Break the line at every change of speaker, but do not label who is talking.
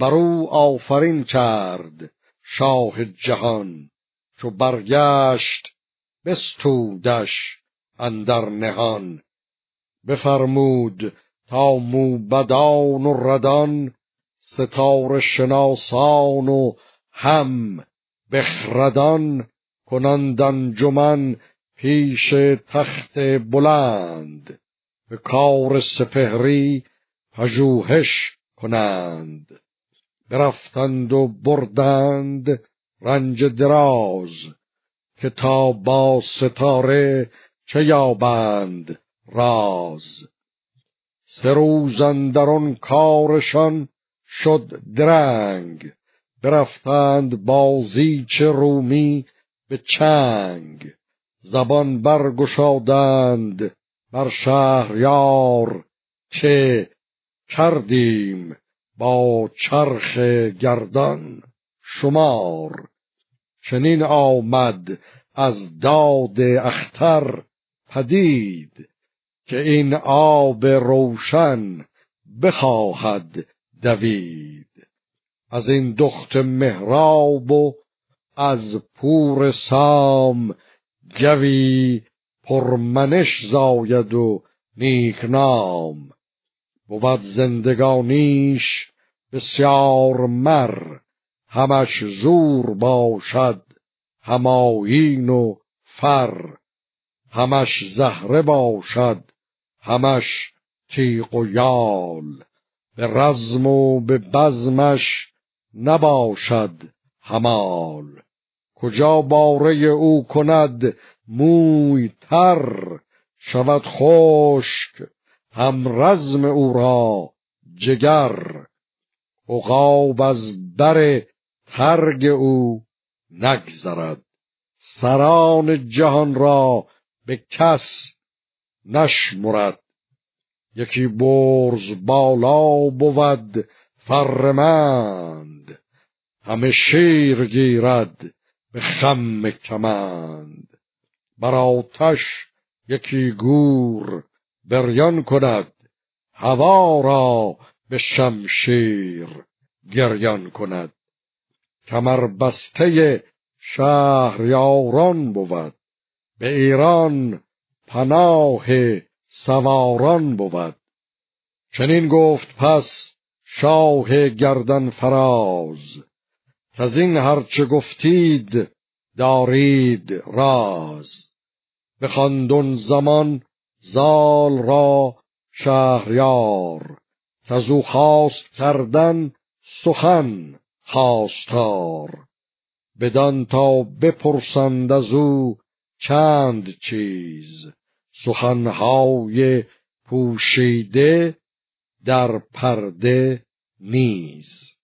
برو آفرین کرد شاه جهان چو برگشت بستودش اندر نهان. بفرمود تا موبدان و ردان ستاره شناسان و هم بخردان کنند انجمن پیش تخت بلند. به کار سپهری پژوهش کنند. برفتند و بردند رنج دراز که تا با ستاره چه یابند راز. سه روز اندر کارشان شد درنگ برفتند چه رومی به چنگ. زبان برگشادند بر شهریار که کردیم؟ با چرخ گردان شمار. چنین آمد از داد اختر پدید که این آب روشن بخواهد دوید. از این دخت مهراب و از پور سام جوی پرمنش زاید و نیکنام. بود زندگانیش بسیار مر همش زور باشد همایین و فر. همش زهره باشد همش تیغ و یال. به رزم و به بزمش نباشد همال کجا باره او کند موی تر؟ شود خشک هم رزم او را جگر. عقاب از بر ترگ او نگذرد. سران جهان را به کس نشمرد. یکی برز بالا بود فرمند. همه شیر گیرد به خم کمند. بر آتش یکی گور بریان کند. هوا را به شمشیر گریان کند. کمر بسته شهریاران بود. به ایران پناه سواران بود. چنین گفت پس شاه گردن فراز. از این هرچه گفتید دارید راز. بخواند زمان زال را شهریار. از خواست کردن سخن خواستار. بدان تا بپرسند از او چند چیز. سخنهای پوشیده در پرده نیز.